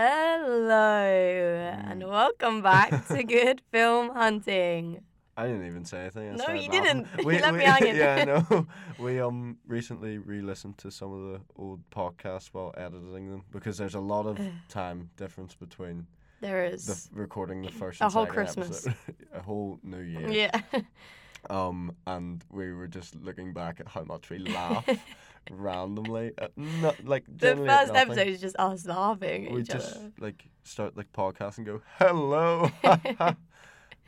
Hello and welcome back to Good Film Hunting. I didn't even say anything. I No, you didn't. You left me hanging. yeah, no. We um recently re-listened to some of the old podcasts while editing them because there's a lot of time difference between there is the recording the first A whole Christmas. episode. a whole New Year. Yeah. Um, and we were just looking back at how much we laugh randomly. Not like the first episode is just us laughing at We each just other. like start like podcast and go hello.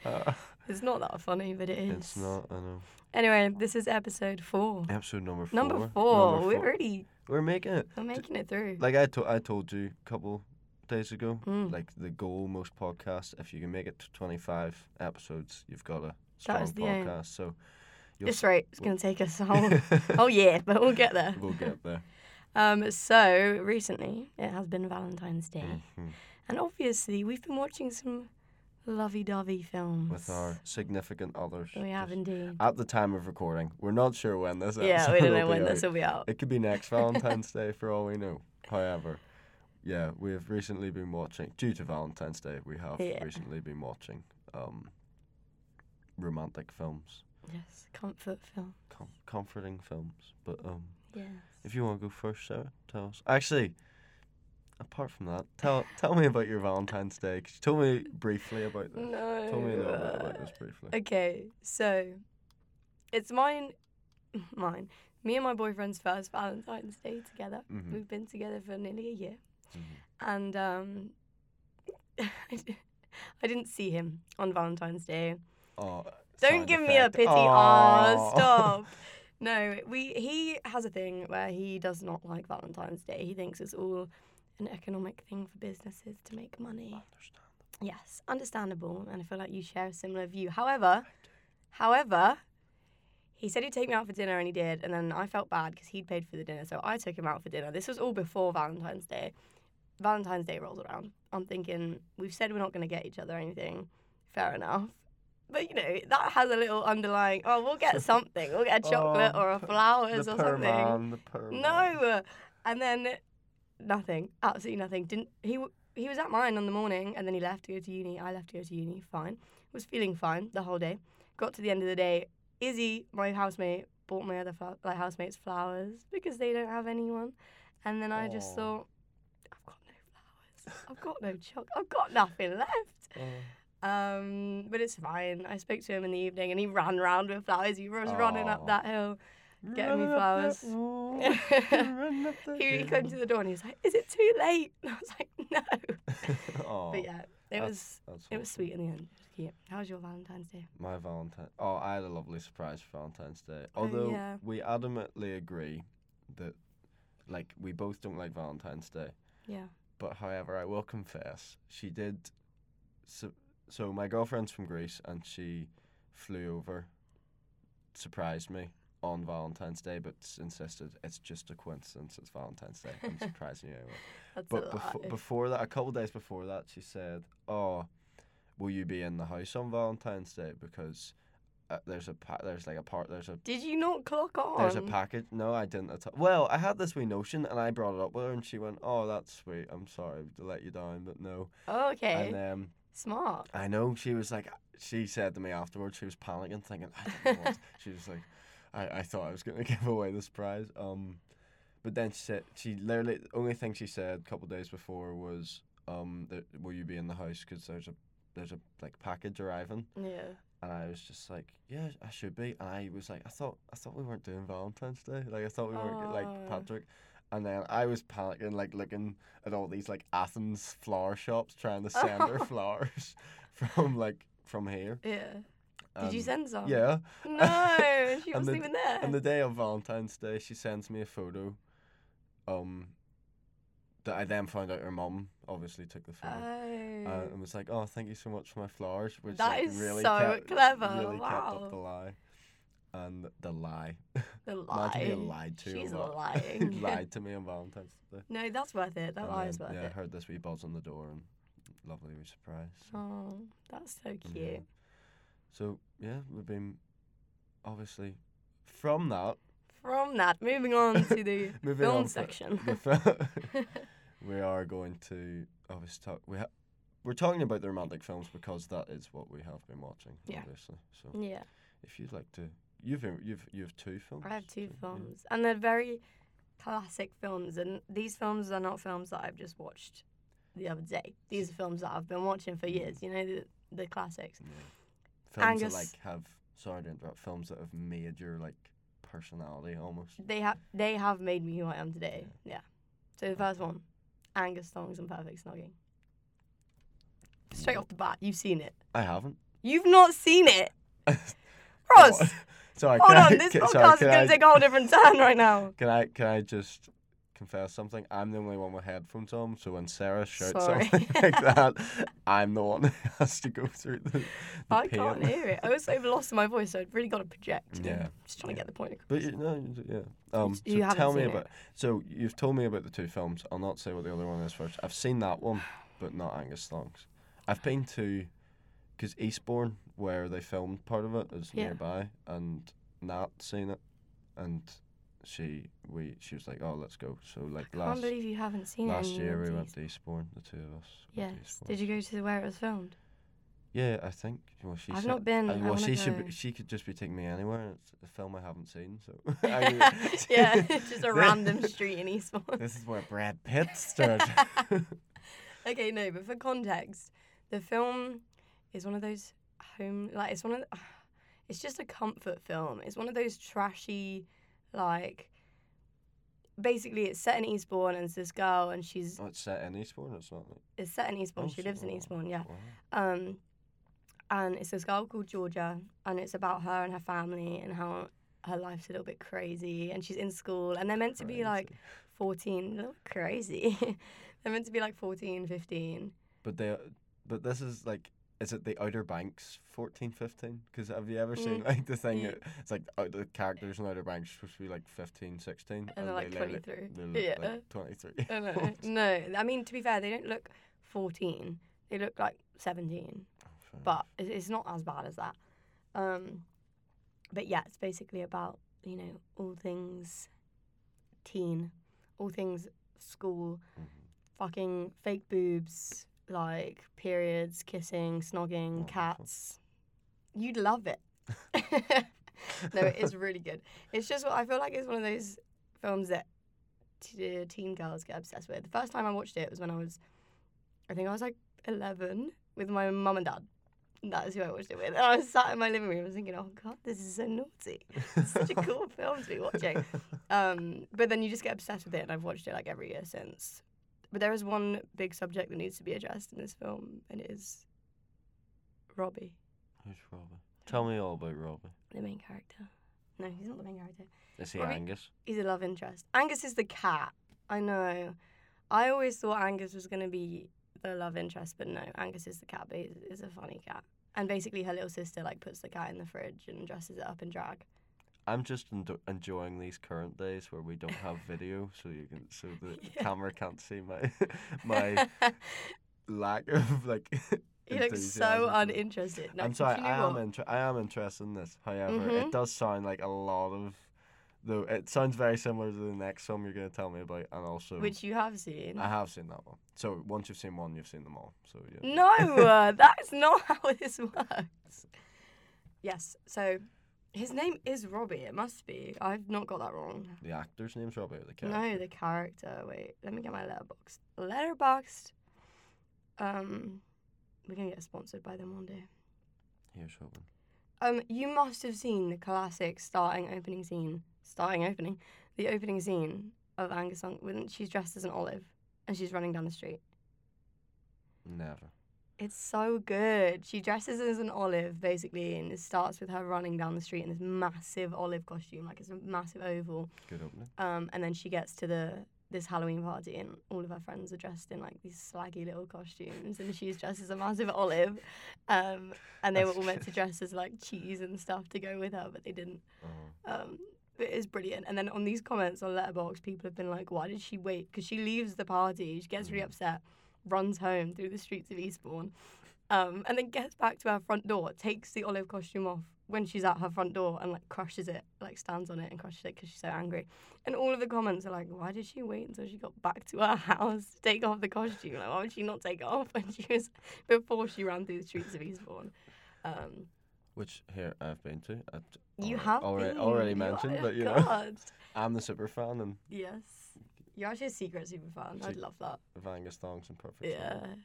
Uh, It's not that funny, but it is. it's not. I know. Anyway, this is episode four. Episode number four. Number four. Number We're four. already We're making it. we're making it through. Like I told, I told you a couple days ago. Mm. Like the goal most podcasts, if you can make it to twenty five episodes, you've got a strong the aim. podcast. So this it's going to take us a whole, whole year, but we'll get there. we'll get there. Um, so recently it has been Valentine's Day, Mhm. and obviously we've been watching some lovey-dovey films. With our significant others. we have indeed. At the time of recording, we're not sure when this. Yeah, we don't know when be this will be out. It could be next Valentine's Day for all we know. However, yeah, we have recently been watching due to Valentine's Day. We have Yeah. recently been watching um, romantic films, Yes, comfort film. com- comforting films. But um, Yes. if you want to go first, Sarah, tell us. Actually, apart from that, tell tell me about your Valentine's Day because you told me briefly about this. No. Tell me a little bit about this briefly. Okay, so it's mine, mine. Me and my boyfriend's first Valentine's Day together. Mhm. We've been together for nearly a year, Mhm. and um, I didn't see him on Valentine's Day. Oh, Don't give me a pity. Oh, stop. No, we he has a thing where he does not like Valentine's Day. He thinks it's all an economic thing for businesses to make money. Yes, understandable, and I feel like you share a similar view. However, however, he said he'd take me out for dinner, and he did, and then I felt bad because he'd paid for the dinner, so I took him out for dinner. This was all before Valentine's Day. Valentine's Day rolls around. I'm thinking we've said we're not going to get each other anything. Fair enough. But you know that has a little underlying. Oh, we'll get something. We'll get a chocolate Oh, or a flowers or something. man, the poor man. No, and then nothing. Absolutely nothing. Didn't he? He was at mine on the morning, and then he left to go to uni. I left to go to uni. Fine. Was feeling fine the whole day. Got to the end of the day. Izzy, my housemate, bought my other fl- like housemates flowers because they don't have anyone. And then I just thought, I've got no flowers. I've got no chocolate. I've got nothing left. Oh. Um, but it's fine. I spoke to him in the evening, and he ran around with flowers. He was running up that hill. Getting me Running up that flowers. wall, running up that he, he came to the door and he was like, "Is it too late?" And I was like, "No." But yeah, it that's- was that's it was awesome. sweet in the end. Cute. How was your Valentine's Day? My Valentine. Oh, I had a lovely surprise for Valentine's Day. Oh, Although yeah. we adamantly agree that, like, we both don't like Valentine's Day. Yeah. But however, I will confess, she did. So my girlfriend's from Greece, and she flew over, surprised me on Valentine's Day, but insisted it's just a coincidence. It's Valentine's Day. I'm surprising you anyway. That's But a befo- before that, a couple days before that, she said, "Oh, will you be in the house on Valentine's Day? Because uh, there's a pa- there's like a part there's a Did you not clock on? there's a package. No, I didn't at all. Well, I had this wee notion, and I brought it up with her, and she went, "Oh, that's sweet. I'm sorry to let you down, but no." Oh, okay. And um, Smart. I know she was like, she said to me afterwards, she was panicking, thinking, "I don't know what." she was like, "I, I thought I was gonna give away the surprise." Um, but then she said she literally the only thing she said a couple days before was, um, th- will you be in the house? Because there's a there's a like package arriving, Yeah. and I was just like, yeah, I should be. And I was like, I thought I thought we weren't doing Valentine's Day. Like I thought we weren't get- like Oh. Patrick. And then I was panicking, like looking at all these like Athens flower shops, trying to send her flowers from like from here. Yeah. Did you send some? Yeah. No, she wasn't the- even there. And the day of Valentine's Day, she sends me a photo. Um. That I then found out her mum obviously took the photo. oh. uh, and was like, "Oh, thank you so much for my flowers," which That like, is really so kept, clever, Really kept wow. up the lie, and the lie. The lie. Imagine being lied to. She's about- lying. lied to me on Valentine's Day. no, that's worth it. That And lie is worth yeah, I it. heard this wee buzz on the door and lovely wee surprise. So, Oh, that's so cute. yeah. So yeah, we've been obviously from that From that, moving on to the film section. the fil- we are going to obviously talk. We ha- we're talking about the romantic films because that is what we have been watching. Yeah. Obviously, so yeah, if you'd like to, you've you've you have two films. I have two so, yeah. films, and they're very classic films. And these films are not films that I've just watched the other day. These are films that I've been watching for years. Mm. You know, the the classics. Yeah. Films Angus- that like have sorry to interrupt. Films that have made your like personality almost. They have they have made me who I am today. Yeah. So the first one, Angus Thongs and Perfect Snogging. Straight off the bat, you've seen it. I haven't. You've not seen it, Ross. Sorry. Hold can on, I, this can, podcast sorry, is gonna I, take a whole different turn right now. Can I can I just confess something? I'm the only one with headphones on, so when Sarah shouts Sorry. something like that, I'm the one who has to go through the, the I pain. can't hear it. I was so lost in my voice, so I'd really got to project. you Yeah, Just trying to get the point across. But you, no, yeah. Um, so haven't tell me seen it. about. So you've told me about the two films. I'll not say what the other one is first. I've seen that one, but not Angus Thongs. I've been to, because Eastbourne, where they filmed part of it, is Yeah. nearby, and Nat seen it, and she we she was like, oh, let's go. So like I last can't believe you haven't seen it. last year we went to Eastbourne, the two of us. Yes. Did you go to where it was filmed? Yeah, I think. Well, she I've said- not been. I well, wanna she should. go. Be, she could just be taking me anywhere. It's a film I haven't seen, so. I- yeah, just a random street in Eastbourne. This is where Brad Pitt started. okay, no, but for context, the film is one of those home like it's one of the, it's just a comfort film. It's one of those trashy like basically it's set in Eastbourne and it's this girl and she's oh, it's set in Eastbourne. It's not. It's set in Eastbourne. oh, she lives in oh, Eastbourne, yeah. wow. Um and it's this girl called Georgia and it's about her and her family and how her life's a little bit crazy and she's in school and they're meant to be like 14 a little crazy they're meant to be like 14 15 But they, but this is like, is it the Outer Banks fourteen fifteen? Because have you ever seen Mm, like the thing? that- It's like out the characters in Outer Banks supposed to be like 15, 16, And they're, like, they look- 23. They look Yeah. like 23. I no i mean to be fair they don't look 14 they look like 17 Fair but it- it's not as bad as that um but yeah it's basically about you know all things teen all things school Mhm. fucking fake boobs like periods kissing snogging Wonderful. cats you'd love it no it is really good it's just what i feel like it's one of those films that t- teen girls get obsessed with the first time i watched it was when i was i think i was like 11 with my mum and dad And that is who I watched it with. And I was sat in my living room thinking, oh God, this is so naughty. It's such a cool film to be watching. Um, but then you just get obsessed with it, and I've watched it like every year since. But there is one big subject that needs to be addressed in this film, and it is Robbie, Who's Robbie? Tell me all about Robbie. the main character. No, he's not the main character. Is he Robbie- Angus? He's a love interest. Angus is the cat. I know. I always thought Angus was going to be the love interest, but no, Angus is the cat, but he's, he's a funny cat. And basically, her little sister like puts the cat in the fridge and dresses it up in drag. I'm just endo- enjoying these current days where we don't have video, so you can, so the Yeah. camera can't see my my lack of like. You look so enthusiasm for it. uninterested. No, I'm sorry, you know I am inter- I am interested in this. However, Mhm. it does sound like a lot of, though it sounds very similar to the next film you're gonna tell me about, and also Which you have seen. I have seen that one. So once you've seen one, you've seen them all. So yeah. No, uh, that's not how this works. Yes, so his name is Robbie. It must be. I've not got that wrong. The actor's name's Robbie or the character? No, the character. Wait, let me get my letterbox. Letterboxd. Um, we're gonna get sponsored by them one day. Here's hoping. Um, you must have seen the classic starting opening scene, starting opening, the opening scene of Angus when she's dressed as an olive and she's running down the street. Never. It's so good. She dresses as an olive basically, and it starts with her running down the street in this massive olive costume, like it's a massive oval. Good opening. Um, and then she gets to the this Halloween party, and all of her friends are dressed in like these slaggy little costumes, and she's dressed as a massive olive. Um, and they were all meant to dress as like cheese and stuff to go with her, but they didn't. Uh, Um, but it is brilliant. And then on these comments on Letterbox, people have been like, "Why did she wait?" Because she leaves the party, she gets really Mhm. upset, runs home through the streets of Eastbourne, um, and then gets back to her front door, takes the olive costume off when she's at her front door, and like crushes it, like stands on it and crushes it because she's so angry. And all of the comments are like, "Why did she wait until she got back to her house to take off the costume? Like, why would she not take it off when she was before she ran through the streets of Eastbourne?" Um, which here I've been to. I've you have already, already mentioned, are- but you know, I'm the super fan and Yes. You're actually a secret super fan. I'd love that. of Angus Thongs and Perfect. Yeah. Storm.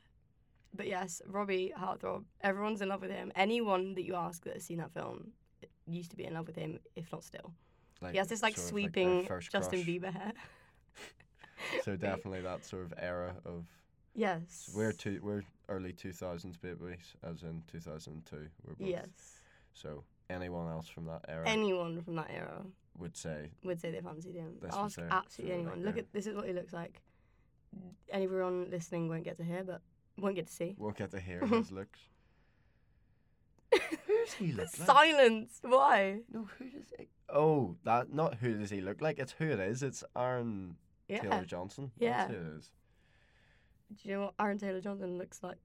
But yes, Robbie Heartthrob. Everyone's in love with him. Anyone that you ask that has seen that film used to be in love with him, if not still. Like, he has this like sweeping first Justin crush. Bieber hair. So definitely that sort of era of Yes. we're two we're early two thousands babies, as in two thousand and two. We're both. Yes. So anyone else from that era Anyone from that era would say would say they fancied him. Was Ask absolutely anyone. Look at this is what he looks like. Anyone listening won't get to hear, but won't get to see. won't get to hear his looks. Who does he look like? Silence. Why? No, who does he? Oh, that not who does he look like? It's who it is. It's Aaron Yeah. Taylor Johnson. Yeah. That's who it is. Do you know what Aaron Taylor Johnson looks like?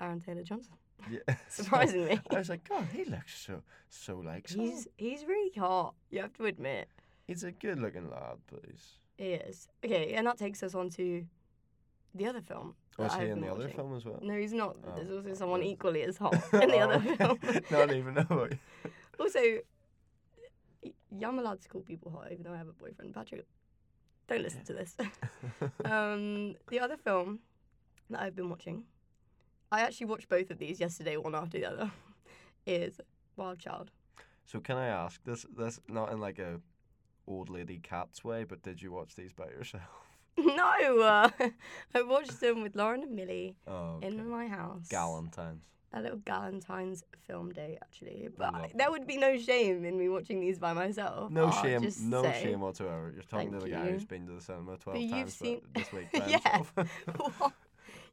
Aaron Taylor Johnson. Yeah. Surprisingly. I was like, God, he looks so so like. He's he's really hot. You have to admit He's a good looking lad, but he's. he is. Okay, and that takes us on to the other film. Was I've he in the other film as well? No, he's not. but There's Oh, also someone well. equally as hot in the Oh, other film. Not even know. also, yeah, I'm allowed to call people hot, even though I have a boyfriend. Patrick, don't listen to this. um, the other film that I've been watching, I actually watched both of these yesterday, one after the other, is Wild Child. so can I ask this? This not in like a old lady cat's way, but did you watch these by yourself? no, uh, I watched them with Lauren and Millie Oh, okay. in my house. Galentine's. A little Galentine's film day, actually. But I- there would be no shame in me watching these by myself. No I'll shame, no say. shame whatsoever. You're talking Thank to the guy you. who's been to the cinema twelve you've times seen- this week Yeah.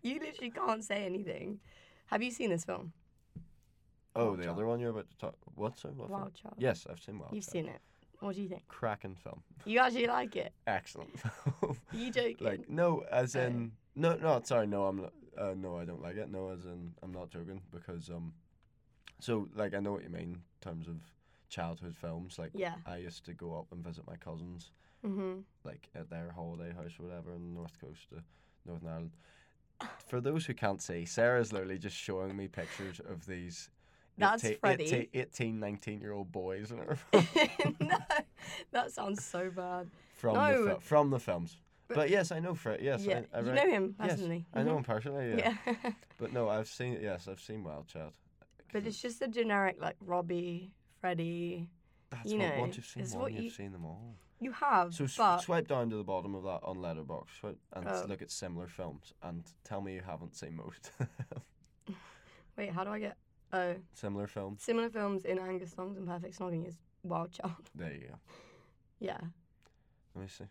You literally can't say anything. Have you seen this film? oh, Wild the Child. other one you're about to talk. What's it? What film? Wild Child. Yes, I've seen Wild. You've Child. seen it. What do you think? Cracking film. You actually like it? Excellent film. You joking? like no, as Oh. in no, no. Sorry, no. I'm not. Uh, no, I don't like it. No, as in I'm not joking because um. So like I know what you mean in terms of childhood films. Like Yeah. I used to go up and visit my cousins mm-hmm. like at their holiday house or whatever in the north coast of Northern Ireland. For those who can't see, Sarah's literally just showing me pictures of these That's 18, Freddie. 18, 18 19 year old boys in her no, that sounds so bad. from, the No. fil- from the films. But- But, yes, I know Fred. Yes, yeah, I, I you know him yes, personally. I know him mm-hmm. personally. Yeah. Yeah. But no, I've seen yes, I've seen Wild Child. but it's just a generic like Robbie, Freddie. that's you what, know, once you've seen one, you- seen them all. You have, So but swipe down to the bottom of that on Letterbox and Oh. look at similar films and tell me you haven't seen most wait, how do I get? Oh, similar films. similar films in Angus Thongs and Perfect Snogging is Wild Child. There you go. Yeah, Let me see.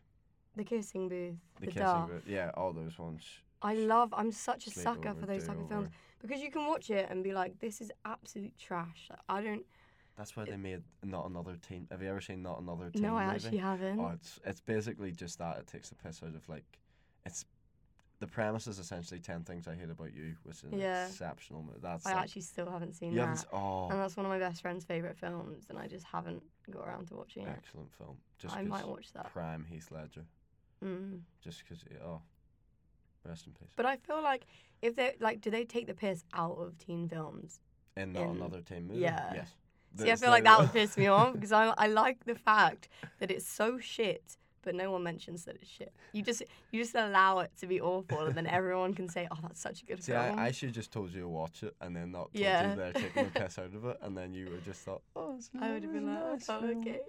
The Kissing Booth, The, The, kissing Dark. bit. Yeah, all those ones. I love. I'm such a Sleep sucker over, for those type of over. films because you can watch it and be like, "This is absolute trash." Like, I don't. That's why they made not another teen. Have you ever seen not another teen? No, I movie? actually haven't. Oh, it's it's basically just that. It takes the piss out of like, it's the premise is essentially ten things I hate about you, which is an Yeah. exceptional movie. That's I like, actually still haven't seen you haven't. that, Oh, and that's one of my best friend's favorite films, and I just haven't got around to watching it. excellent film. Just I might watch that. Prime Heath Ledger. Mm. Just because. Oh, rest in peace. But I feel like if they like, do they take the piss out of teen films? In not in- another teen movie. yeah. Yes. See, I feel like that would piss me off because I I like the fact that it's so shit but no one mentions that it's shit. You just you just allow it to be awful, and then everyone can say, "Oh, that's such a good See, film." I, I should just told you to watch it and then not told Yeah. you they're taking the piss out of it, and then you would just thought, oh, is I would have been is like, nice "Oh, okay."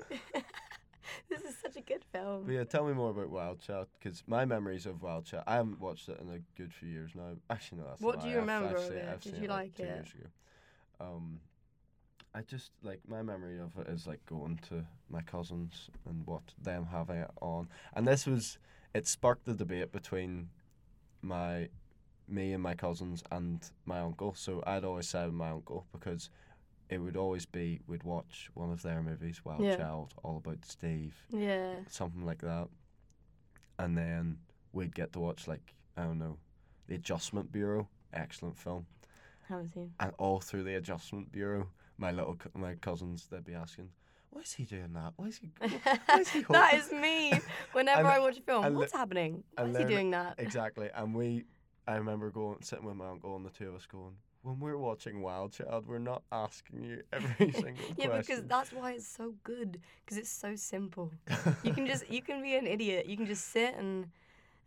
this is such a good film. But yeah, tell me more about Wild Child, because my memories of Wild Child, I haven't watched it in a good few years now. Actually, no, that's What do you I've- I've remember it? I've Did seen you like two it? Years ago. Um, I just like my memory of it is like going to my cousins and what them having it on, and this was it sparked the debate between my me and my cousins and my uncle. So I'd always side with my uncle because it would always be we'd watch one of their movies, Wild Yeah. Child, All About Steve, Yeah. something like that, and then we'd get to watch like I don't know, The Adjustment Bureau, excellent film, Haven't seen. and all through The Adjustment Bureau, my little co- my cousins they'd be asking, why is he doing that? Why is he? Why is he that holding-" is me. Whenever And- I watch a film, and what's happening? Why and is he doing that? Exactly. And we, I remember going, sitting with my uncle and the two of us going, when we're watching Wild Child, we're not asking you every single Yeah, because question. that's why it's so good. Because it's so simple. You can just you can be an idiot. You can just sit and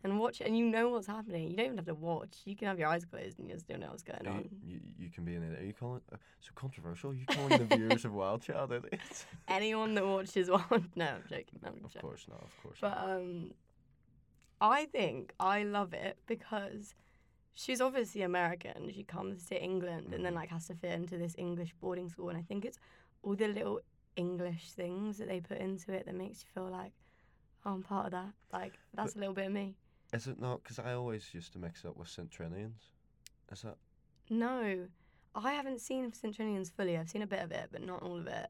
and watch it, and you know what's happening. You don't even have to watch. You can have your eyes closed and you just don't know what's going you, on. you, you can be in an idiot. Are you calling uh, so controversial? Are you calling the viewers of Wild Child idiots? Anyone that watches one, no, I'm joking. No, I'm of joking. course not. Of course But not. um, I think I love it because she's obviously American. She comes to England and then Mhm. like has to fit into this English boarding school, and I think it's all the little English things that they put into it that makes you feel like oh, I'm part of that. Like that's a little bit of me. Is it not? Because I always used to mix it up with St. Trinians. Is that? No, I haven't seen St. Trinian's fully. I've seen a bit of it, but not all of it.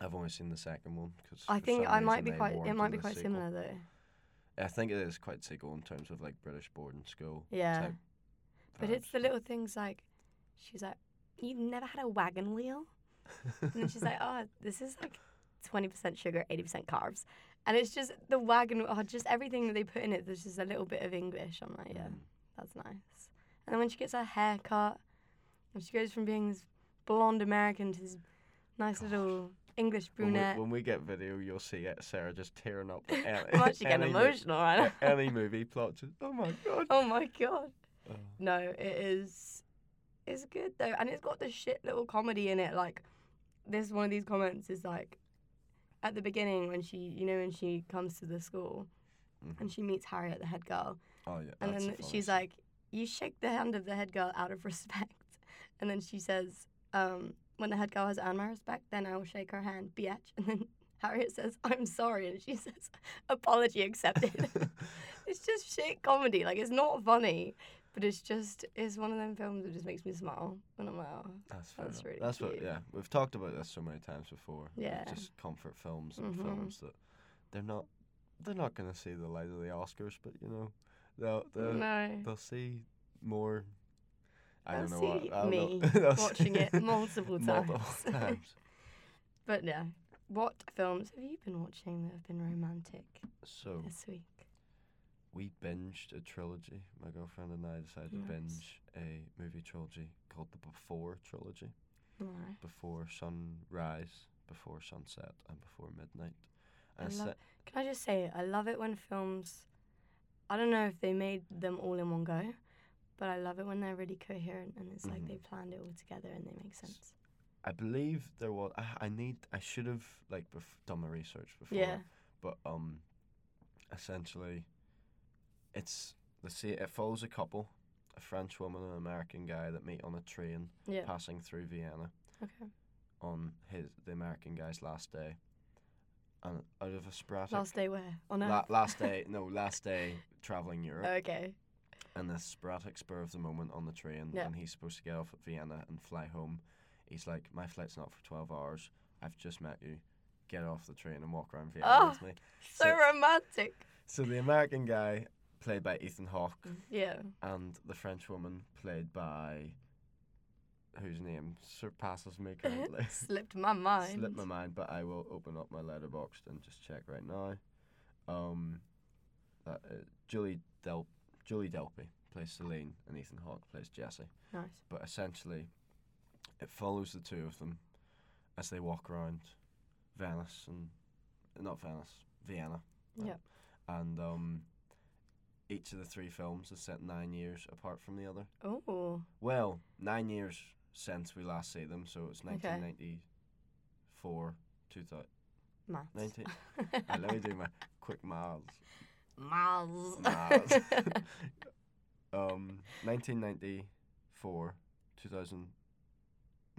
I've only seen the second one. Cause I think I might be quite. It might be quite sequel. similar though. I think it is quite sequel in terms of like British boarding school. Yeah. But it's the little things like she's like, "You've never had a wagon wheel? And then she's like, Oh, this is like twenty percent sugar, eighty percent carbs. And it's just the wagon oh, just everything that they put in it, there's just a little bit of English. I'm like, Yeah, Mm. that's nice. And then when she gets her hair cut and she goes from being this blonde American to this nice God. little English When we, brunette. when we get video, you'll see it, Sarah just tearing up. I'm actually getting emotional right now. any movie plot. Just, oh my god. oh my god. Oh. No, it is. It's good though, and it's got the shit little comedy in it. Like, this one of these comments is like, at the beginning when she, you know, when she comes to the school Mhm. and she meets Harriet, the head girl, Oh yeah. and then she's like, "You shake the hand of the head girl out of respect," and then she says, um, "When the head girl has earned my respect, then I will shake her hand, biatch." And then Harriet says, "I'm sorry," and she says, "Apology accepted." it's just shit comedy. Like it's not funny, but it's just it's one of them films that just makes me smile. when I'm like, oh, That's That's really That's what. Yeah, we've talked about this so many times before. Yeah. Just comfort films and Mhm. films that they're not. They're not gonna see the light of the Oscars, but you know, they'll they'll, no. they'll see more. I They'll don't know what. see don't me know. Watching it multiple times. multiple times. But yeah, what films have you been watching that have been romantic So this week? We binged a trilogy. My girlfriend and I decided to binge a movie trilogy called the Before trilogy. Before sunrise, before sunset, and before midnight. And love- set- Can I just say, I love it when films. I don't know if they made them all in one go, but I love it when they're really coherent and it's like Mhm. they planned it all together and they make sense. I believe there was. I, I need. I should have like bef- done my research before. Yeah. But um, essentially, it's the see. It follows a couple, a French woman and an American guy that meet on a train Yeah. passing through Vienna Okay. on his the American guy's last day, and out of a sporadic Last day where? On Earth? la- last day no last day traveling Europe okay. and this sporadic spur of the moment on the train Yeah. and he's supposed to get off at Vienna and fly home. He's like, My flight's not for twelve hours. I've just met you. Get off the train and walk around Vienna Oh. with me. So, So- romantic. So the American guy played by Ethan Hawke Yeah. and the French woman played by whose name surpasses me currently. Slipped my mind. Slipped my mind, but I will open up my letterbox and just check right now. Um, that, uh, Julie Del Julie Delpy plays Celine, and Ethan Hawke plays Jesse. Nice. But essentially, it follows the two of them as they walk around Venice and not Venice, Vienna, right? Yep. And um, each of the three films is set nine years apart from the other. Oh. Well, nine years since we last see them, so it's Okay. 1994, 2000. Maths. 19. Uh, let me do my quick maths. Miles. Maths. um, 1994, 2000.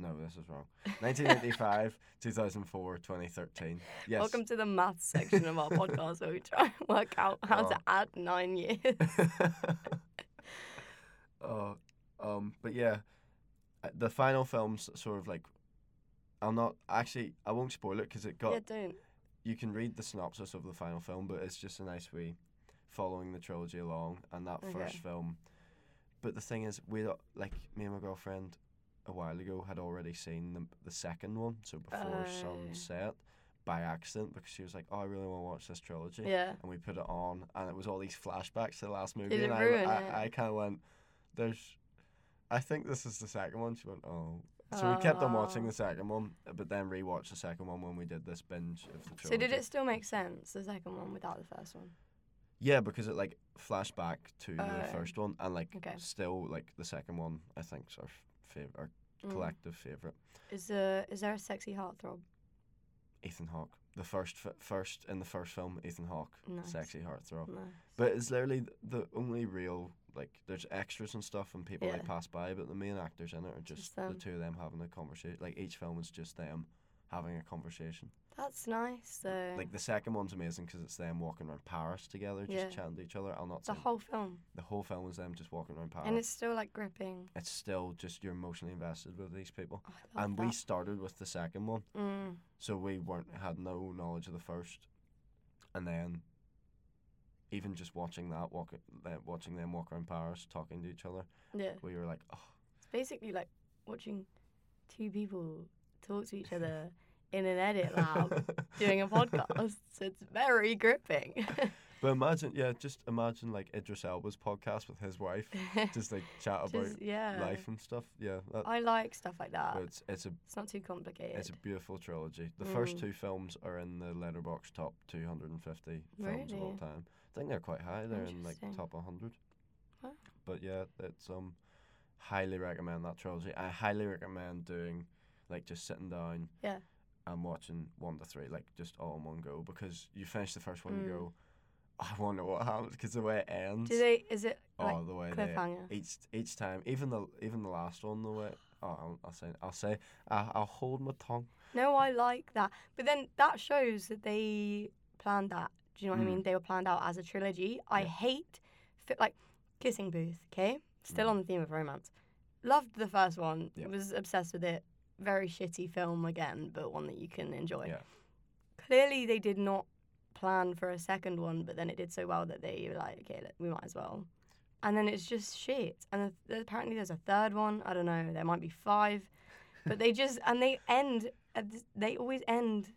No, this is wrong. 1995, 2004, 2013. Yes. Welcome to the maths section of our podcast where we try and work out how to Oh. add nine years. uh, um, but yeah, uh, the final film's sort of like. I'll not actually. I won't spoil it because it got. yeah, don't. You can read the synopsis of the final film, but it's just a nice way following the trilogy along and that Okay. first film. But the thing is, we like me and my girlfriend a while ago had already seen the the second one, so before Oh. sunset, by accident because she was like, "Oh, I really want to watch this trilogy." Yeah. and we put it on, and it was all these flashbacks to the last movie. And I? I, I kind of went, "There's, I think this is the second one." She went, "Oh." So we kept on watching Oh. the second one, but then rewatched the second one when we did this binge of the trilogy. So did it still make sense, the second one, without the first one? Yeah, because it like flashed back to the Oh. first one, and like Okay. still like the second one, I think sort our favorite, our Mm. collective favorite. Is, uh, is there a sexy heartthrob? Ethan Hawke, the first, first in the first film, Ethan Hawke, Nice. sexy heartthrob. No. But it's literally the only real like there's extras and stuff and people Yeah. like pass by, but the main actors in it are just, Just the two of them having a conversation. Like each film is just them having a conversation. That's nice, though. Like the second one's amazing because it's them walking around Paris together, just Yeah. chatting to each other. I'll not the whole film. the whole film is them just walking around Paris. And it's still, like, gripping. it's still just you're emotionally invested with these people. Oh, and we started with the second one, Mm. so we weren't had no knowledge of the first, and then even just watching that walk, uh, watching them walk around Paris, talking to each other, Yeah. we were like, oh, It's basically like watching two people talk to each other in an edit lab doing a podcast. It's very gripping. But imagine, yeah, just imagine like Idris Elba's podcast with his wife, just like chat about yeah. life and stuff. Yeah, that, I like stuff like that. it's it's a It's not too complicated. it's a beautiful trilogy. The first Mm. two films are in the Letterbox top 250 films of all time. I think they're quite high. They're in like top 100. Wow. But yeah, it's um highly recommend that trilogy. I highly recommend doing like just sitting down. Yeah. And watching one to three, like just all in one go, because you finish the first one, you Mm. go, I wonder what happens, because the way it ends. Do they? Is it like oh, the way they cliffhanger? each each time, even the even the last one, the way. Oh, I'll, I'll say I'll say I'll, I'll hold my tongue. No, I like that. But then that shows that they planned that. Do you know what I Mm. mean? They were planned out as a trilogy. I hate, like, Kissing Booth, okay? Still Mm. on the theme of romance. Loved the first one. Yeah. Was obsessed with it. Very shitty film again, but one that you can enjoy. Yeah. Clearly, they did not plan for a second one, but then it did so well that they were like, okay, we might as well. And then it's just shit. And th- apparently, there's a third one. I don't know. There might be five, but they just and they end. They always end.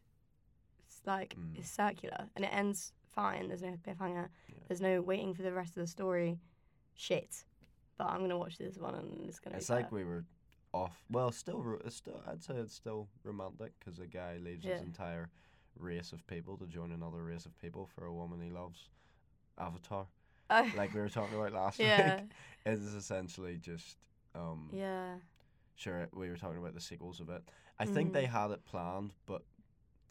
It's like Mm. it's circular, and it ends fine. There's no cliffhanger. Yeah. There's no waiting for the rest of the story. Shit. But I'm gonna watch this one, and it's gonna. It's like we were off. Well, still, ro- it's still. I'd say it's still romantic because a guy leaves his entire race of people to join another race of people for a woman he loves. Avatar, Oh, like we were talking about last yeah, week, it is essentially just. Um, yeah. Sure, we were talking about the sequels of it. I think Mm. they had it planned, but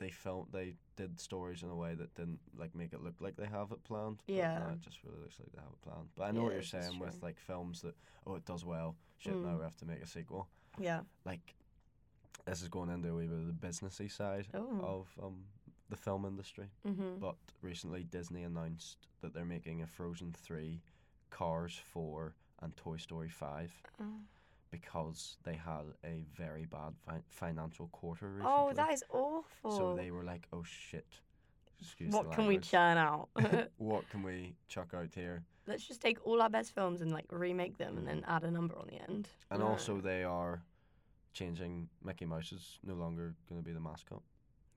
they filmed. They did stories in a way that didn't like make it look like they have it planned. Yeah. now it just really looks like they have it planned. But I know Yeah, what you're saying with like films that oh it does well. Shit, now Mm. we have to make a sequel. Yeah. Like this is going into a wee bit of the businessy side Oh. of um the film industry. Mhm. But recently Disney announced that they're making a Frozen three, Cars four, and Toy Story five Oh. Because they had a very bad fi- financial quarter oh, recently. Oh, that is awful. So they were like, "Oh shit." Excuse me. what can we churn out? what can we chuck out here? Let's just take all our best films and like remake them and then mm. add a number on the end. And No. also, they are changing. Mickey Mouse is no longer going to be the mascot.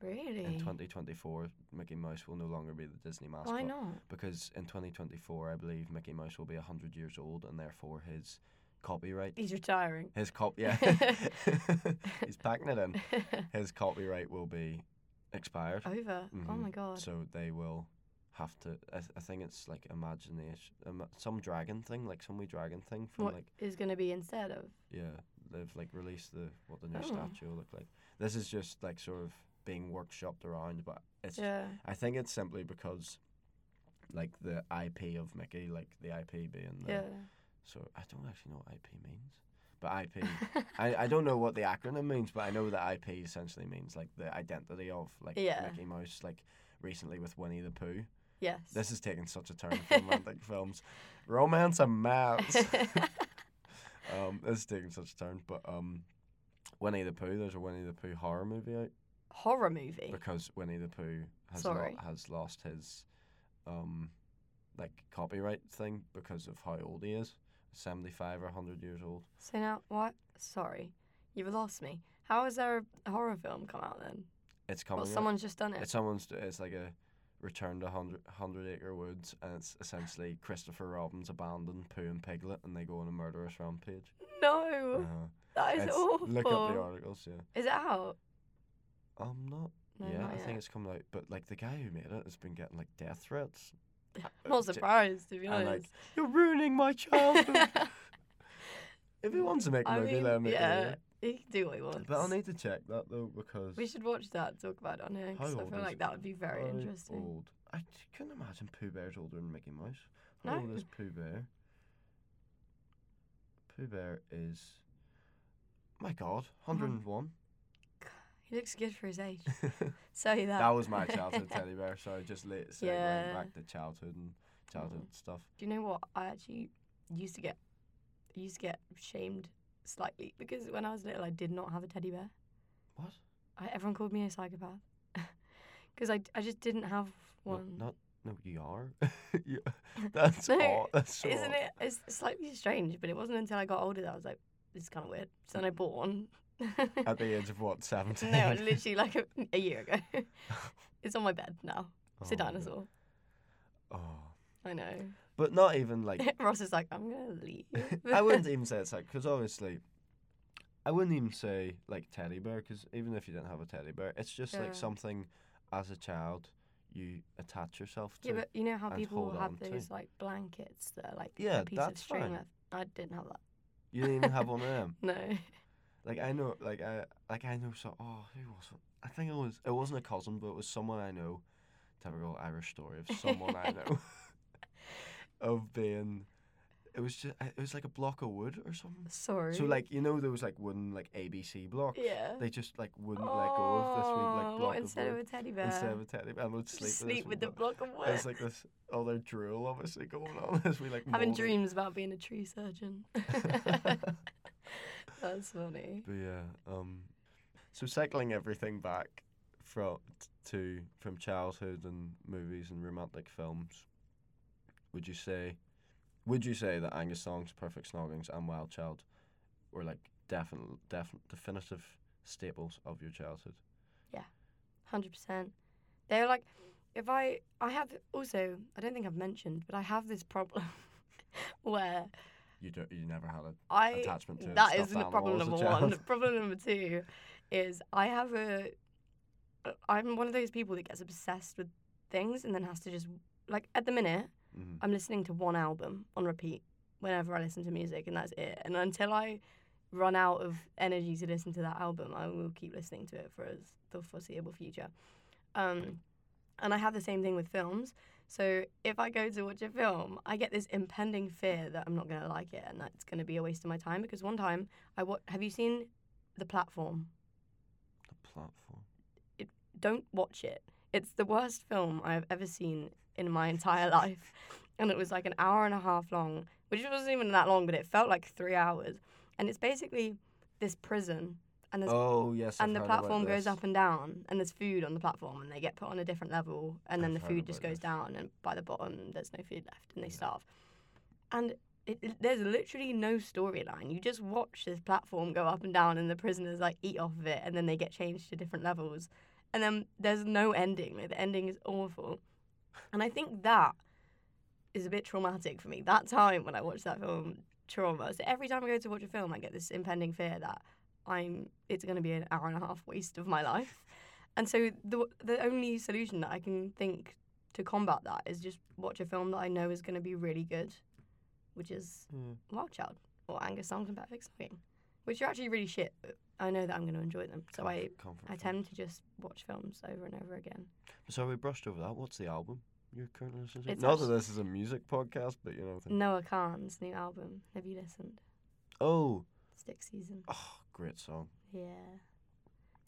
really, In 2024, Mickey Mouse will no longer be the Disney mascot. why not? Because in 2024, I believe Mickey Mouse will be 100 years old, and therefore his copyright. He's retiring. His cop, yeah, he's packing it in. His copyright will be expired. Over. Oh Mhm. my god. So they will have to. I, th- I think it's like imagination, um, some dragon thing, like some wee dragon thing from What like is going to be instead of? yeah, they've like released the what the new Oh. statue will look like. This is just like sort of being workshopped around, but it's. Yeah. I think it's simply because, like the IP of Mickey, like the IP being the. Yeah. So I don't actually know what IP means, but IP. I, I don't know what the acronym means, but I know that IP essentially means like the identity of like Yeah. Mickey Mouse. Like recently with Winnie the Pooh, yes. this is taking such a turn for romantic films, romance and maths. um, this is taking such a turn, but um, Winnie the Pooh. There's a Winnie the Pooh horror movie out Horror movie. because Winnie the Pooh has lo- has lost his um like copyright thing because of how old he is. 75 or 100 years old. So now, what? Sorry, you've lost me. How has there a horror film come out then? It's coming. Well, someone's just done it. It's someone's. It's like a return to hundred hundred acre woods, and it's essentially Christopher Robin's abandoned Pooh and Piglet, and they go on a murderous rampage. no, Uh-huh. that is It's- awful. Look up the articles. Yeah. Is it out? I'm not. No, yeah, not I yet. think it's coming out. But like the guy who made it has been getting like death threats. I'm not surprised to be and, like, honest. You're ruining my childhood. if he wants to make a I movie, mean, let him make a yeah, movie. he can do what he wants. But I'll need to check that though because We should watch that. and Talk about it on here. 'cause How I old feel is like that would be very how interesting. Old. I couldn't imagine Pooh Bear's older than Mickey Mouse. How old No. is Pooh Bear? Pooh Bear is. My God, hundred and one. He looks good for his age. Say that. that was my childhood teddy bear. Sorry, just late segueing Yeah. back to childhood and childhood mm. stuff. Do you know what? I actually used to get used to get shamed slightly because when I was little, I did not have a teddy bear. What? I, everyone called me a psychopath because I, I just didn't have No, one. not no, you are. you, that's No, all. That's so Isn't odd. it? It's slightly strange, but it wasn't until I got older that I was like, this is kind of weird. So then I bought one. At the age of what, seventeen? no, literally like a, a year ago. it's on my bed now. It's a Oh, God. dinosaur. Oh, I know. but not even like Ross is like, I'm gonna leave. I wouldn't even say it's like because obviously, I wouldn't even say like teddy bear because even if you didn't have a teddy bear, it's just Yeah. like something as a child you attach yourself to. Yeah, but you know how people have on to. those like blankets that are like Yeah, a piece of that's string fine. I didn't have that. you didn't even have one of them. No. Like I know, like I like I know. So oh, who was it? I think it was. It wasn't a cousin, but it was someone I know. Typical Irish story of someone I know. of being, it was just it was like a block of wood or something. Sorry. So like you know those like wooden like ABC blocks. Yeah. They just like wouldn't let go of this wee Oh, like what, block instead of of a teddy bear. instead of a teddy bear. And would sleep, Just with, sleep with the block. of wood. It's like this other drool obviously going on as we like Having dreams about being a tree surgeon. That's funny. But yeah, um, so cycling everything back from to from childhood and movies and romantic films. Would you say, would you say that Angus Thongs, Perfect Snoggings, and Wild Child were like definite, definite, definitive staples of your childhood? Yeah, Hundred percent. They're like, if I, I have also, I don't think I've mentioned, but I have this problem where You don't, you never had a I attachment to that is the problem number one. Problem number two is I have a. I'm one of those people that gets obsessed with things and then has to just like at the minute Mhm. I'm listening to one album on repeat whenever I listen to music and that's it. And until I run out of energy to listen to that album, I will keep listening to it for as the foreseeable future. Um, and I have the same thing with films. So if I go to watch a film, I get this impending fear that I'm not going to like it and that's going to be a waste of my time. Because one time, I wa- have you seen The Platform? The platform. Don't watch it. It's the worst film I've ever seen in my entire life. And it was like an hour and a half long, which wasn't even that long, but it felt like three hours. And it's basically this prison, and there's Oh yes. I've and the platform goes up and down, and there's food on the platform, and they get put on a different level, and then I've the food just goes this. down, and by the bottom there's no food left, and they Yeah. starve. And it, it- there's literally no storyline. You just watch this platform go up and down, and the prisoners like eat off of it, and then they get changed to different levels, and then there's no ending. Like the ending is awful, and I think that is a bit traumatic for me. That time when I watched that film, trauma. So every time I go to watch a film, I get this impending fear that I'm it's going to be an hour and a half waste of my life. And so the the only solution that I can think to combat that is just watch a film that I know is going to be really good, which is Yeah. Wild Child or Angus Thongs and Perfect Snogging, which are actually really shit. But I know that I'm going to enjoy them, so I Comfort I tend to just watch films over and over again. So we brushed over that. What's the album you're currently listening to? It's Not that this is a music podcast, but you know. Noah Kahan's new album. Have you listened? Oh, Stick Season. oh, great song. Yeah,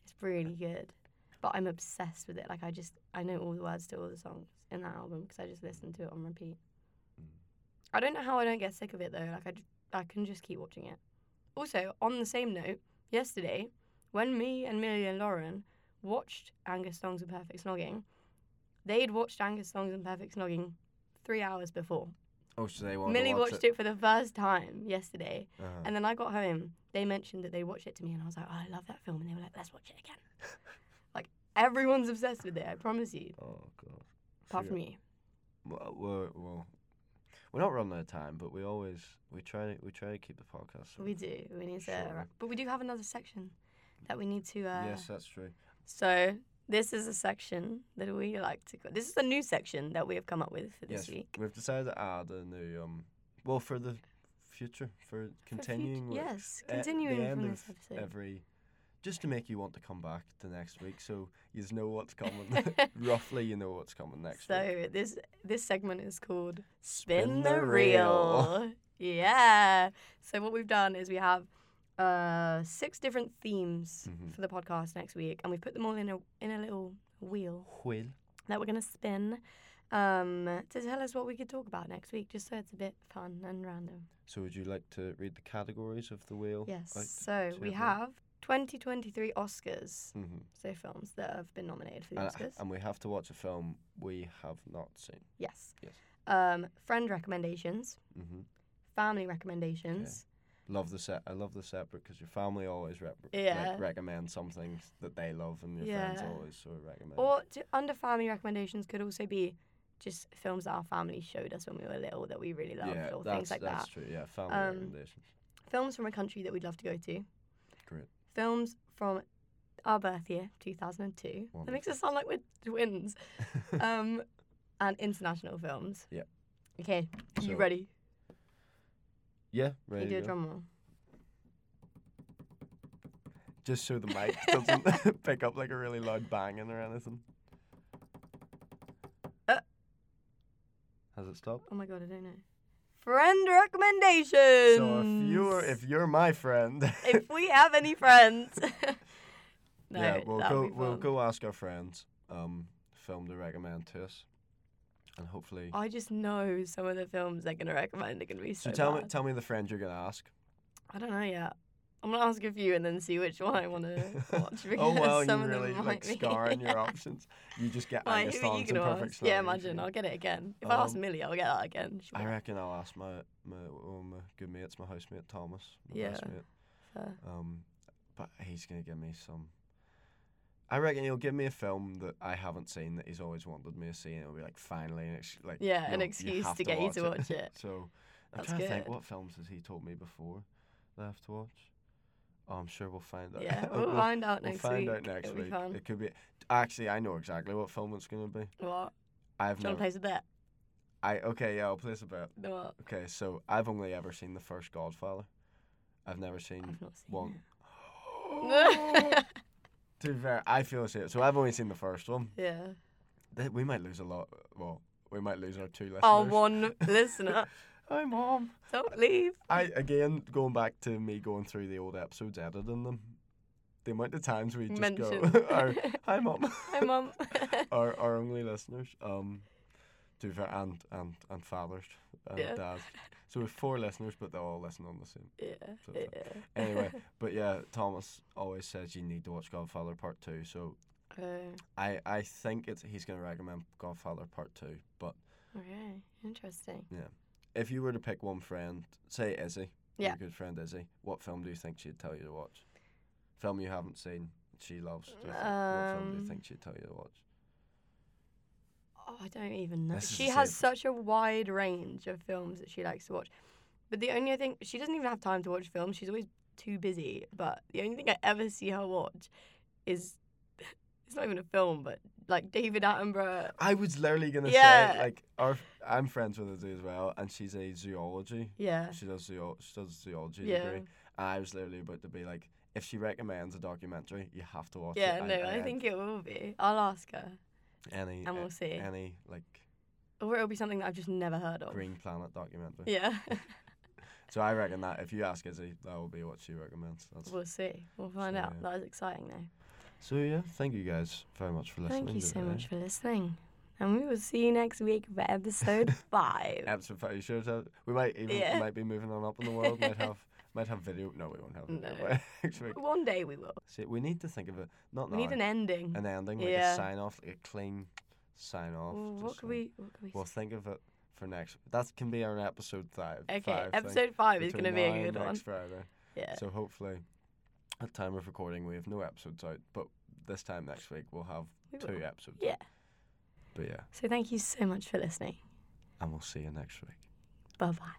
it's really good. But I'm obsessed with it. Like I just I know all the words to all the songs in that album because I just listen to it on repeat. Mm. I don't know how I don't get sick of it though. Like I, just, I can just keep watching it. Also, on the same note, yesterday when me and Millie and Lauren watched Angus Thongs and Perfect Snogging, they'd watched Angus Thongs and Perfect Snogging three hours before. Oh, so they want Millie watch watched it. for the first time yesterday, Uh-huh. and then I got home. They mentioned that they watched it to me, and I was like, "Oh, I love that film," and they were like, "Let's watch it again." like everyone's obsessed with it. I promise you. oh god. Apart So from you. Well, we're, well, we're not running out of time, but we always we try to we try to keep the podcast. We do. We need to, but we do have another section that we need to. Uh, yes, that's true. So this is a section that we like to. Go. This is a new section that we have come up with for this yes, week. we've decided to add a new um. Well, for the future, for continuing. with yes, e- the continuing end from of episode. every, just to make you want to come back the next week, so you know what's coming. Roughly, you know what's coming next so week. this this segment is called Spin Spin the the Reel. yeah. So what we've done is we have uh six different themes Mhm. for the podcast next week, and we've put them all in a in a little wheel Wheel. that we're gonna spin. Um, to tell us what we could talk about next week, just so it's a bit fun and random. So, would you like to read the categories of the wheel? Yes. out So we have 2023 Oscars, Mm-hmm. so films that have been nominated for the And, Oscars. and we have to watch a film we have not seen. yes. Yes. Um, friend recommendations, Mm-hmm. family recommendations. Love the set. I love the separate because your family always rep- Yeah. like, recommend something that they love, and your friends always sort of recommend. Or to, under family recommendations could also be just films that our family showed us when we were little that we really loved, yeah, or that's things like that's that. true. Yeah, family Um, recommendations. Films from a country that we'd love to go to. Great. Films from our birth year, 2002. That makes us sound like we're twins. um, and international films. Yeah. Okay, you ready? Yeah, Can you do a drum roll? Just so the mic doesn't pick up like a really loud banging or anything. Uh. Has it stopped? Oh my god, I don't know. Friend recommendations. So if you're if you're my friend, if we have any friends. no, yeah, we'll go we'll go ask our friends um film to recommend to us, and hopefully. I just know some of the films they're gonna recommend are gonna be so. so tell me tell me the friend you're gonna ask. I don't know yet. I'm gonna ask a few and then see which one I want to watch. Because oh well, some you of them really like might be- scarring your options. You just get Like, Angus who are you Thongs and gonna perfect ask? Yeah, imagine I'll get it again. If I ask Um, Millie, I'll get that again. She'll I reckon I'll ask my my, well, my good mates, my housemate Thomas, my Yeah. best mate. Fair. Um, but he's gonna give me some. I reckon he'll give me a film that I haven't seen that he's always wanted me to see, and it'll be like finally, an ex- like Yeah, an excuse to get you to watch it. So I'm That's trying to think, what films has he told me before that I have to watch? Oh, I'm sure we'll find out. Yeah, we'll find out next week. we'll find week. out next It'll week. It could be. Actually, I know exactly what film it's gonna be. What? I've Do you never. place a bet? I okay, yeah, I'll place a bet. What? Okay, so I've only ever seen the first Godfather. I've never seen I've seen one. to be fair, I feel the same. So I've only seen the first one. yeah. Th- We might lose a lot. Well, we might lose our two listeners. Our one listener. Hi, mom. Don't leave. I again going back to me going through the old episodes, editing them. The amount of times we just Mention. go, our, "Hi, mom." Hi, mum. our our only listeners. Um, to be fair, and and and fathers and Yeah. dads. So we've four listeners, but they all listen on the same. yeah. So yeah. Anyway, but yeah, Thomas always says you need to watch Godfather Part Two. So Uh, I I think it's he's gonna recommend Godfather Part Two. But okay. Interesting. Yeah. If you were to pick one friend, say Izzy, Yeah. your good friend Izzy, what film do you think she'd tell you to watch? Film you haven't seen, she loves. Think, what film do you Um, think she'd tell you to watch? Oh, I don't even know. This She has such a wide range of films that she likes to watch. But the only thing she doesn't even have time to watch films. She's always too busy. But the only thing I ever see her watch is it's not even a film, but like David Attenborough. I was literally gonna Yeah. say like our I'm friends with Izzy as well, and she's a zoology. Yeah. She does zoo she does zoology Yeah. degree. And I was literally about to be like, if she recommends a documentary, you have to watch Yeah, it. no, I, think it will be. I'll ask her. Any and we'll see. any like Or it'll be something that I've just never heard of. Green Planet documentary. Yeah. So I reckon that if you ask Izzy, that will be what she recommends. That's we'll see. We'll find So, out. yeah. That is exciting though. So yeah, thank you guys very much for listening. Thank you so much for listening. And we will see you next week for episode five. Episode five. You sure we might even Yeah. might be moving on up in the world. Might have might have video. No, we won't have video. No. next week. One day we will. See, we need to think of it. Not We now. need an ending. an ending, like Yeah. a sign off, like a clean sign off. Well, what just could so- we? What could we? We'll say? think of it for next. That can be our episode five. Okay, five thing, episode five is between to be now a and good one. next Friday. Yeah. So hopefully, at time of recording, we have no episodes out. But this time next week, we'll have We two will. episodes. Yeah. But yeah, So thank you so much for listening. and we'll see you next week. Bye bye.